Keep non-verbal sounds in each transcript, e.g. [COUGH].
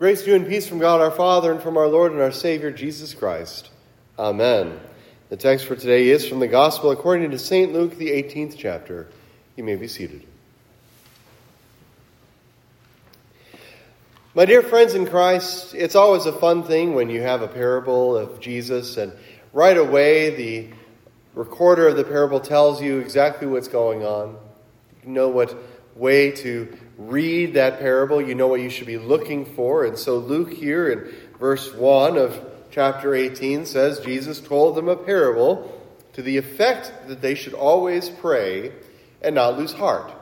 Grace to you and peace from God our Father and from our Lord and our Savior Jesus Christ. Amen. The text for today is from the Gospel according to St. Luke, the 18th chapter. You may be seated. My dear friends in Christ, it's always a fun thing when you have a parable of Jesus, and right away the recorder of the parable tells you exactly what's going on. You know what way to read that parable, you know what you should be looking for. And so Luke here in verse 1 of chapter 18 says Jesus told them a parable to the effect that they should always pray and not lose heart.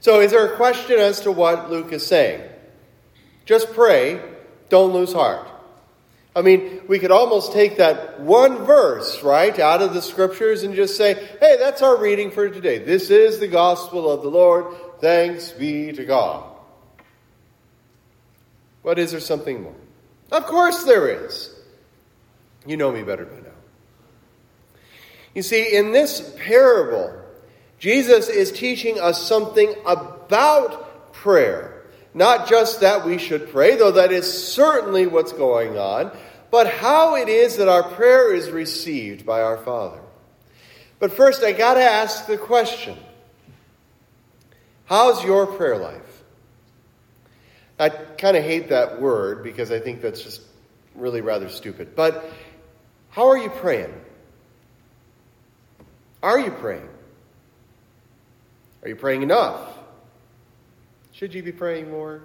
So, is there a question as to what Luke is saying? Just pray, don't lose heart. I mean, we could almost take that one verse, right, out of the scriptures and just say, hey, that's our reading for today. This is the gospel of the Lord. Thanks be to God. But is there something more? Of course there is. You know me better by now. You see, in this parable, Jesus is teaching us something about prayer. Not just that we should pray, though that is certainly what's going on, but how it is that our prayer is received by our Father. But first, I got to ask the question How's your prayer life? I kind of hate that word because I think that's just really rather stupid. But how are you praying? Are you praying? Are you praying enough? Should you be praying more?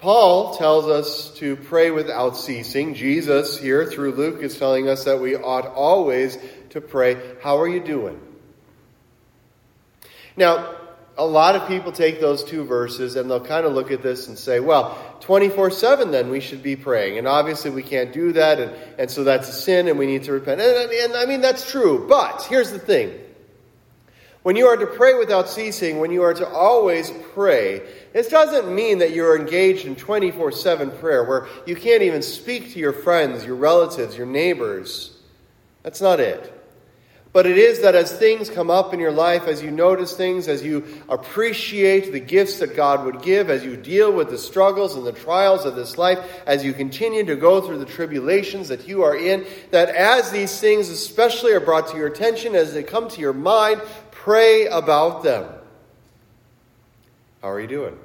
Paul tells us to pray without ceasing. Jesus, here through Luke, is telling us that we ought always to pray. How are you doing? Now, a lot of people take those two verses and they'll kind of look at this and say, well, 24 7 then we should be praying. And obviously we can't do that, and, and so that's a sin and we need to repent. And, and I mean, that's true. But here's the thing when you are to pray without ceasing, when you are to always pray, this doesn't mean that you're engaged in 24 7 prayer where you can't even speak to your friends, your relatives, your neighbors. That's not it. But it is that as things come up in your life, as you notice things, as you appreciate the gifts that God would give, as you deal with the struggles and the trials of this life, as you continue to go through the tribulations that you are in, that as these things especially are brought to your attention, as they come to your mind, pray about them. How are you doing?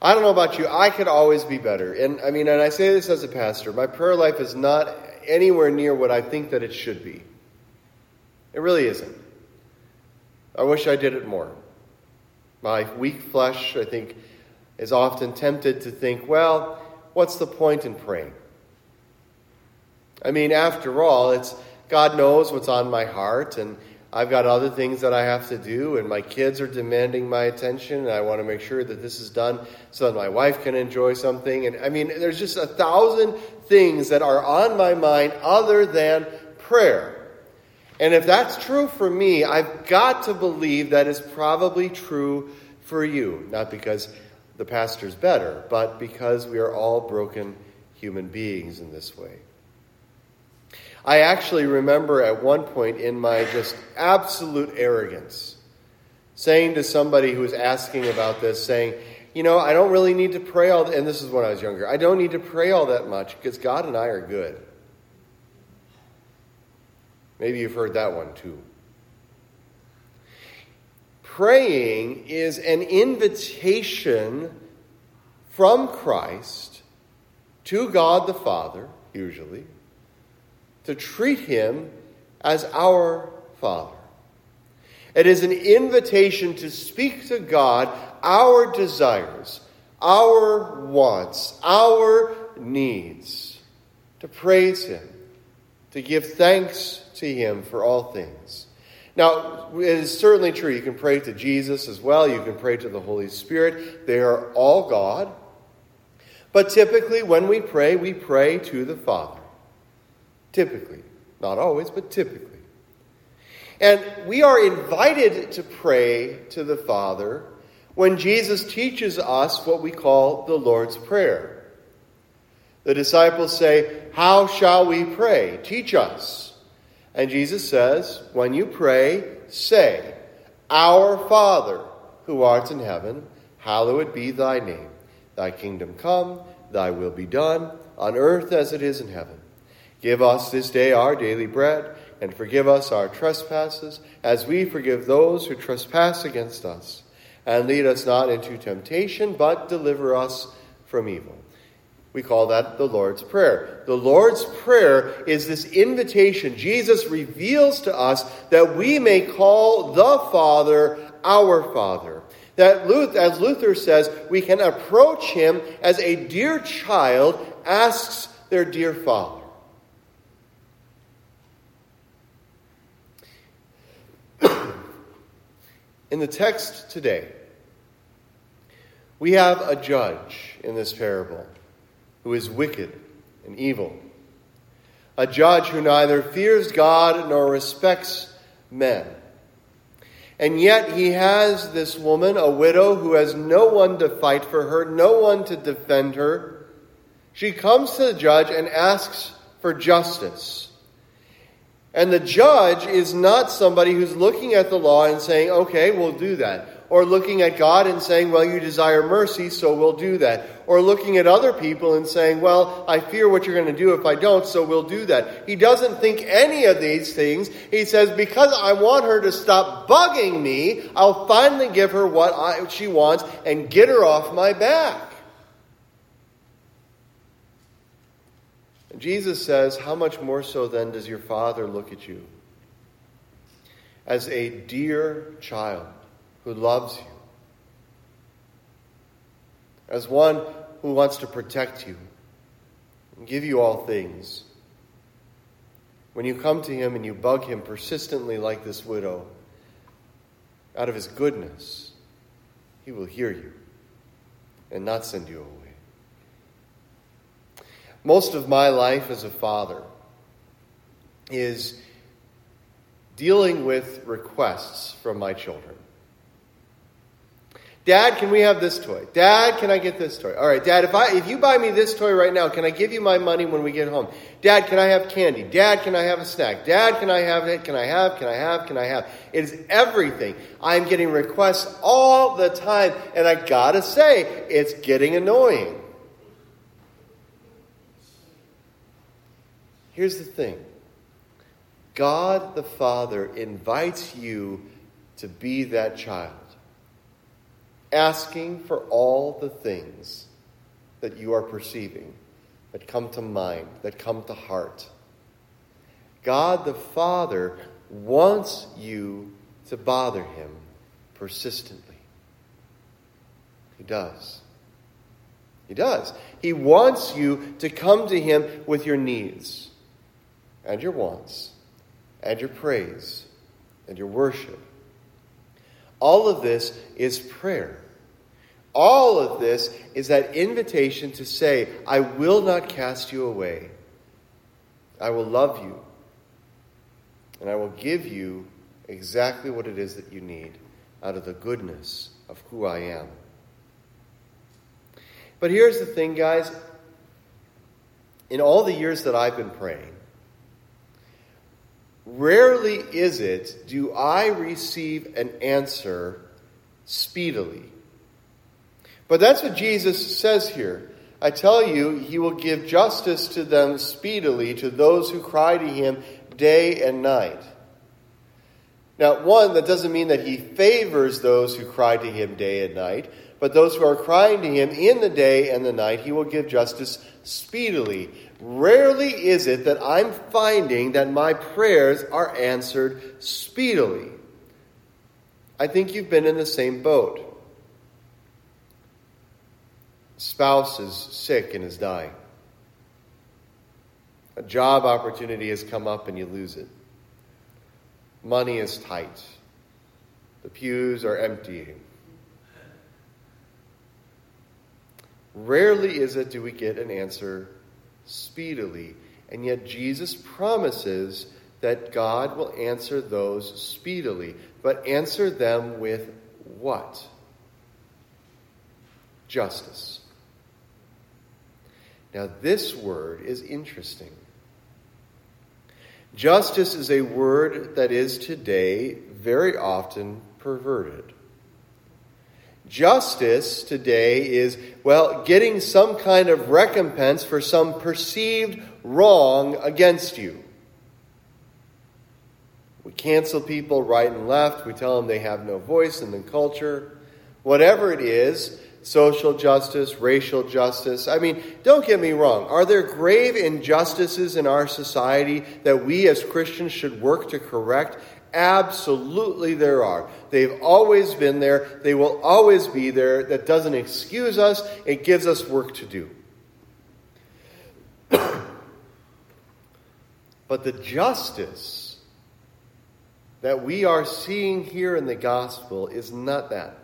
I don't know about you. I could always be better. And I mean, and I say this as a pastor, my prayer life is not anywhere near what I think that it should be. It really isn't. I wish I did it more. My weak flesh, I think, is often tempted to think, well, what's the point in praying? I mean, after all, it's God knows what's on my heart, and I've got other things that I have to do, and my kids are demanding my attention, and I want to make sure that this is done so that my wife can enjoy something. And I mean, there's just a thousand things that are on my mind other than prayer. And if that's true for me, I've got to believe that is probably true for you. Not because the pastor's better, but because we are all broken human beings in this way. I actually remember at one point in my just absolute arrogance saying to somebody who was asking about this, saying, You know, I don't really need to pray all, and this is when I was younger, I don't need to pray all that much because God and I are good. Maybe you've heard that one too. Praying is an invitation from Christ to God the Father, usually to treat him as our Father. It is an invitation to speak to God our desires, our wants, our needs, to praise Him, to give thanks to Him for all things. Now, it is certainly true. You can pray to Jesus as well. You can pray to the Holy Spirit. They are all God. But typically, when we pray, we pray to the Father. Typically. Not always, but typically. And we are invited to pray to the Father when Jesus teaches us what we call the Lord's Prayer. The disciples say, How shall we pray? Teach us. And Jesus says, When you pray, say, Our Father, who art in heaven, hallowed be thy name. Thy kingdom come, thy will be done, on earth as it is in heaven. Give us this day our daily bread, and forgive us our trespasses, as we forgive those who trespass against us. And lead us not into temptation, but deliver us from evil. We call that the Lord's Prayer. The Lord's Prayer is this invitation Jesus reveals to us that we may call the Father our Father. That Luther, as Luther says, we can approach him as a dear child asks their dear father. In the text today, we have a judge in this parable who is wicked and evil, a judge who neither fears God nor respects men. And yet he has this woman, a widow, who has no one to fight for her, no one to defend her. She comes to the judge and asks for justice. And the judge is not somebody who's looking at the law and saying, okay, we'll do that or looking at God and saying, Well, you desire mercy, so we'll do that. Or looking at other people and saying, Well, I fear what you're going to do if I don't, so we'll do that. He doesn't think any of these things. He says, Because I want her to stop bugging me, I'll finally give her what I, she wants and get her off my back. And Jesus says, How much more so then does your Father look at you? As a dear child who loves you, as one who wants to protect you and give you all things. When you come to him and you bug him persistently like this widow, out of his goodness, he will hear you and not send you away. Most of my life as a father is dealing with requests from my children. Dad, can we have this toy? Dad, can I get this toy? All right, Dad, if I if you buy me this toy right now, can I give you my money when we get home? Dad, can I have candy? Dad, can I have a snack? Dad, can I have it? Can I have? Can I have? Can I have? It is everything. I'm getting requests all the time, and I gotta say, it's getting annoying. Here's the thing God the Father invites you to be that child asking for all the things that you are perceiving, that come to mind, that come to heart. God the Father wants you to bother him persistently. He does. He does. He wants you to come to him with your needs and your wants and your praise and your worship. All of this is prayer. All of this is that invitation to say, I will not cast you away. I will love you. And I will give you exactly what it is that you need out of the goodness of who I am. But here's the thing, guys. In all the years that I've been praying, rarely is it do I receive an answer speedily. But that's what Jesus says here. I tell you, he will give justice to them speedily, to those who cry to him day and night. Now, one, that doesn't mean that he favors those who cry to him day and night, but those who are crying to him in the day and the night, he will give justice speedily. Rarely is it that I'm finding that my prayers are answered speedily. I think you've been in the same boat spouse is sick and is dying. A job opportunity has come up and you lose it. Money is tight. The pews are emptying. Rarely is it do we get an answer speedily, and yet Jesus promises that God will answer those speedily, but answer them with what? Justice. Now, this word is interesting. Justice is a word that is today very often perverted. Justice today is, well, getting some kind of recompense for some perceived wrong against you. We cancel people right and left. We tell them they have no voice in the culture. Whatever it is, social justice, racial justice. I mean, don't get me wrong. Are there grave injustices in our society that we as Christians should work to correct? Absolutely, there are. They've always been there. They will always be there. That doesn't excuse us, it gives us work to do. [CLEARS THROAT] but the justice that we are seeing here in the gospel is not that.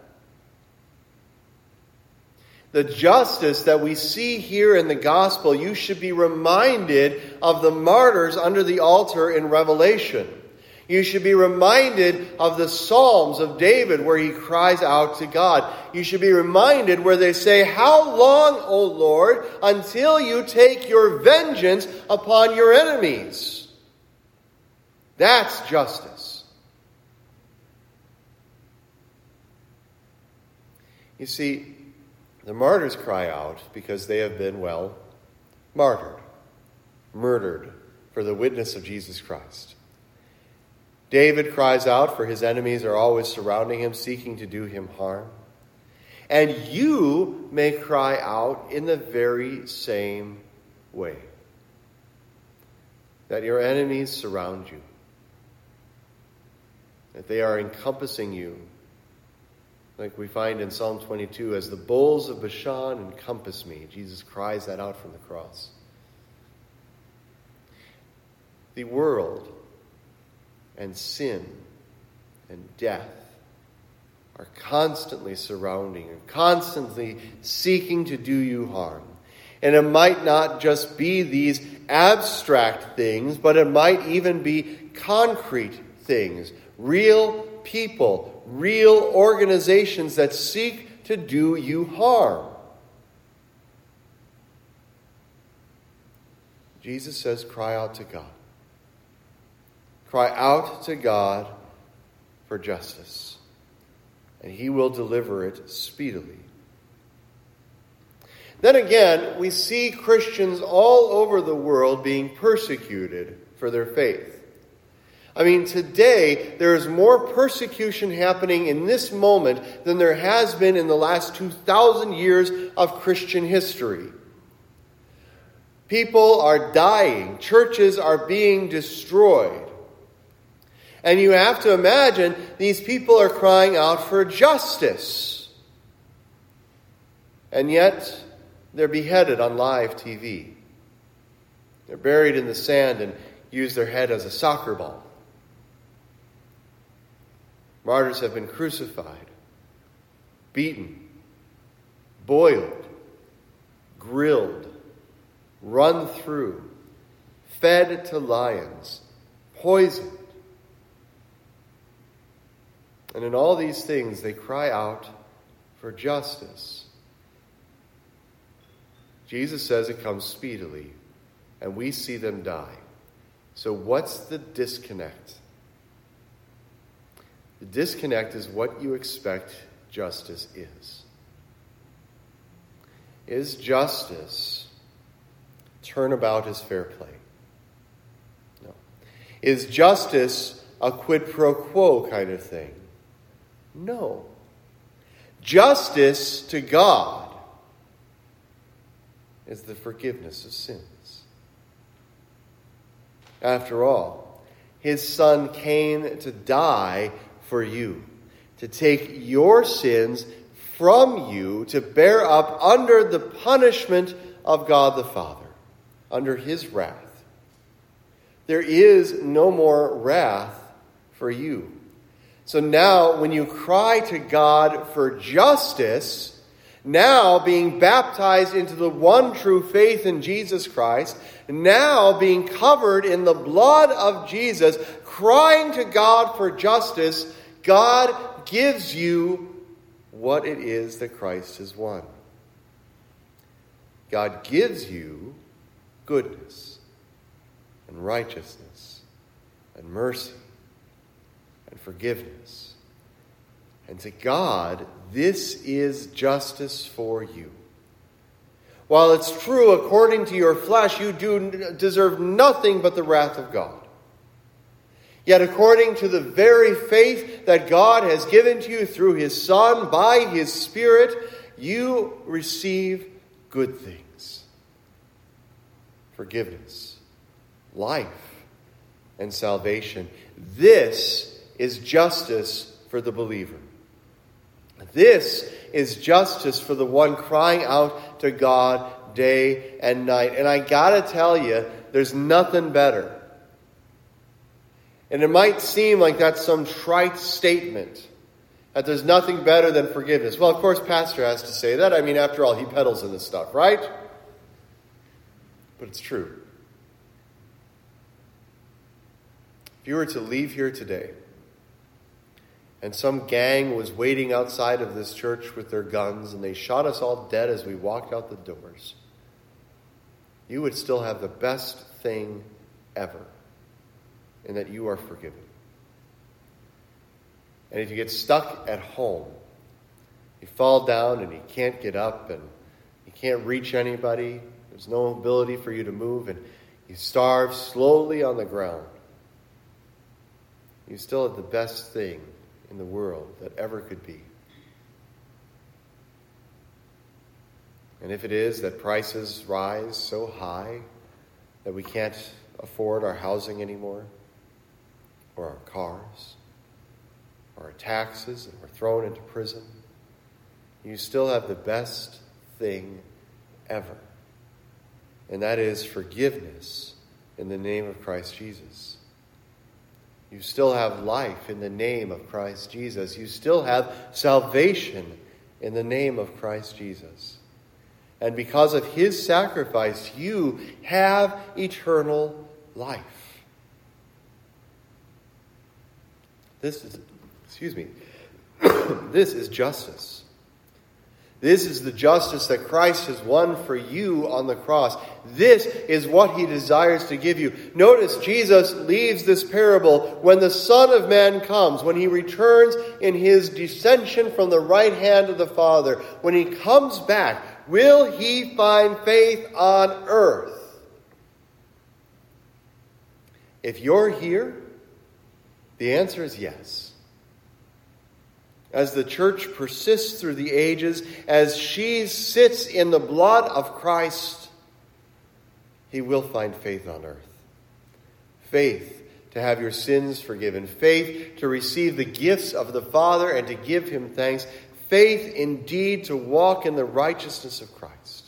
The justice that we see here in the gospel, you should be reminded of the martyrs under the altar in Revelation. You should be reminded of the Psalms of David where he cries out to God. You should be reminded where they say, How long, O Lord, until you take your vengeance upon your enemies? That's justice. You see, the martyrs cry out because they have been, well, martyred, murdered for the witness of Jesus Christ. David cries out, for his enemies are always surrounding him, seeking to do him harm. And you may cry out in the very same way that your enemies surround you, that they are encompassing you, like we find in Psalm 22, as the bulls of Bashan encompass me. Jesus cries that out from the cross. The world and sin and death are constantly surrounding you, constantly seeking to do you harm. And it might not just be these abstract things, but it might even be concrete things, real people, real organizations that seek to do you harm. Jesus says, cry out to God. Cry out to God for justice, and he will deliver it speedily. Then again, we see Christians all over the world being persecuted for their faith. I mean, today, there is more persecution happening in this moment than there has been in the last 2,000 years of Christian history. People are dying, churches are being destroyed. And you have to imagine these people are crying out for justice. And yet, they're beheaded on live TV. They're buried in the sand and use their head as a soccer ball. Martyrs have been crucified, beaten, boiled, grilled, run through, fed to lions, poisoned and in all these things, they cry out for justice. Jesus says it comes speedily, and we see them die. So, what's the disconnect? The disconnect is what you expect justice is. Is justice turnabout is fair play? No. Is justice a quid pro quo kind of thing? No. Justice to God is the forgiveness of sins. After all, his son came to die for you, to take your sins from you, to bear up under the punishment of God the Father, under his wrath. There is no more wrath for you. So now, when you cry to God for justice, now being baptized into the one true faith in Jesus Christ, now being covered in the blood of Jesus, crying to God for justice, God gives you what it is that Christ has won. God gives you goodness and righteousness and mercy and forgiveness And to God, this is justice for you. While it's true, according to your flesh, you do deserve nothing but the wrath of God. Yet, according to the very faith that God has given to you through His Son by His Spirit, you receive good things forgiveness, life, and salvation. This is justice for the believer. This is justice for the one crying out to God day and night. And I got to tell you, there's nothing better. And it might seem like that's some trite statement that there's nothing better than forgiveness. Well, of course, Pastor has to say that. I mean, after all, he peddles in this stuff, right? But it's true. If you were to leave here today, and some gang was waiting outside of this church with their guns, and they shot us all dead as we walked out the doors, you would still have the best thing ever in that you are forgiven. And if you get stuck at home, you fall down and you can't get up and you can't reach anybody, there's no ability for you to move, and you starve slowly on the ground, you still have the best thing in the world that ever could be. And if it is that prices rise so high that we can't afford our housing anymore, or our cars, or our taxes, and we're thrown into prison, you still have the best thing ever. And that is forgiveness in the name of Christ Jesus. You still have life in the name of Christ Jesus. You still have salvation in the name of Christ Jesus. And because of his sacrifice, you have eternal life. This is, excuse me, [COUGHS] this is justice. This is the justice that Christ has won for you on the cross. This is what he desires to give you. Notice Jesus leaves this parable when the Son of Man comes, when he returns in his descension from the right hand of the Father. When he comes back, will he find faith on earth? If you're here, the answer is yes as the church persists through the ages, as she sits in the blood of Christ, he will find faith on earth. Faith to have your sins forgiven, faith to receive the gifts of the Father and to give him thanks, faith indeed to walk in the righteousness of Christ.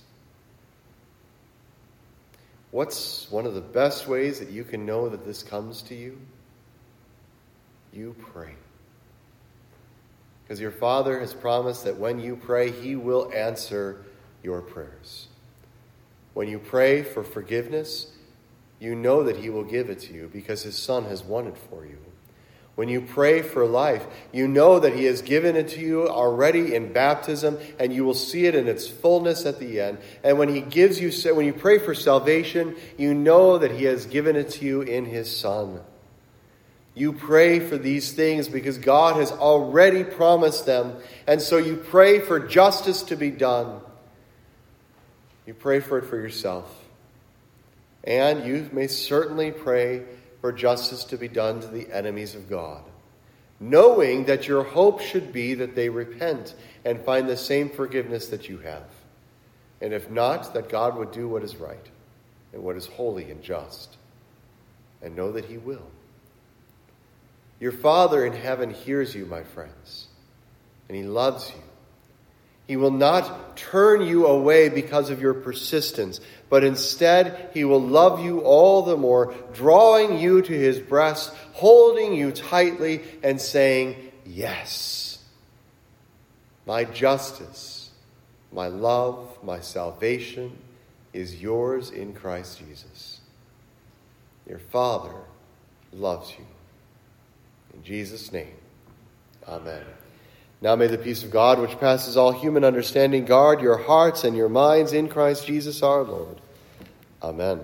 What's one of the best ways that you can know that this comes to you? You pray. Because your Father has promised that when you pray, He will answer your prayers. When you pray for forgiveness, you know that He will give it to you because His Son has won it for you. When you pray for life, you know that He has given it to you already in baptism, and you will see it in its fullness at the end. And when He gives you, when you pray for salvation, you know that He has given it to you in His Son. You pray for these things because God has already promised them. And so you pray for justice to be done. You pray for it for yourself. And you may certainly pray for justice to be done to the enemies of God, knowing that your hope should be that they repent and find the same forgiveness that you have. And if not, that God would do what is right and what is holy and just. And know that He will. Your Father in heaven hears you, my friends, and He loves you. He will not turn you away because of your persistence, but instead He will love you all the more, drawing you to His breast, holding you tightly, and saying, Yes, my justice, my love, my salvation is yours in Christ Jesus. Your Father loves you. In Jesus' name, amen. Now may the peace of God, which passes all human understanding, guard your hearts and your minds in Christ Jesus our Lord. Amen.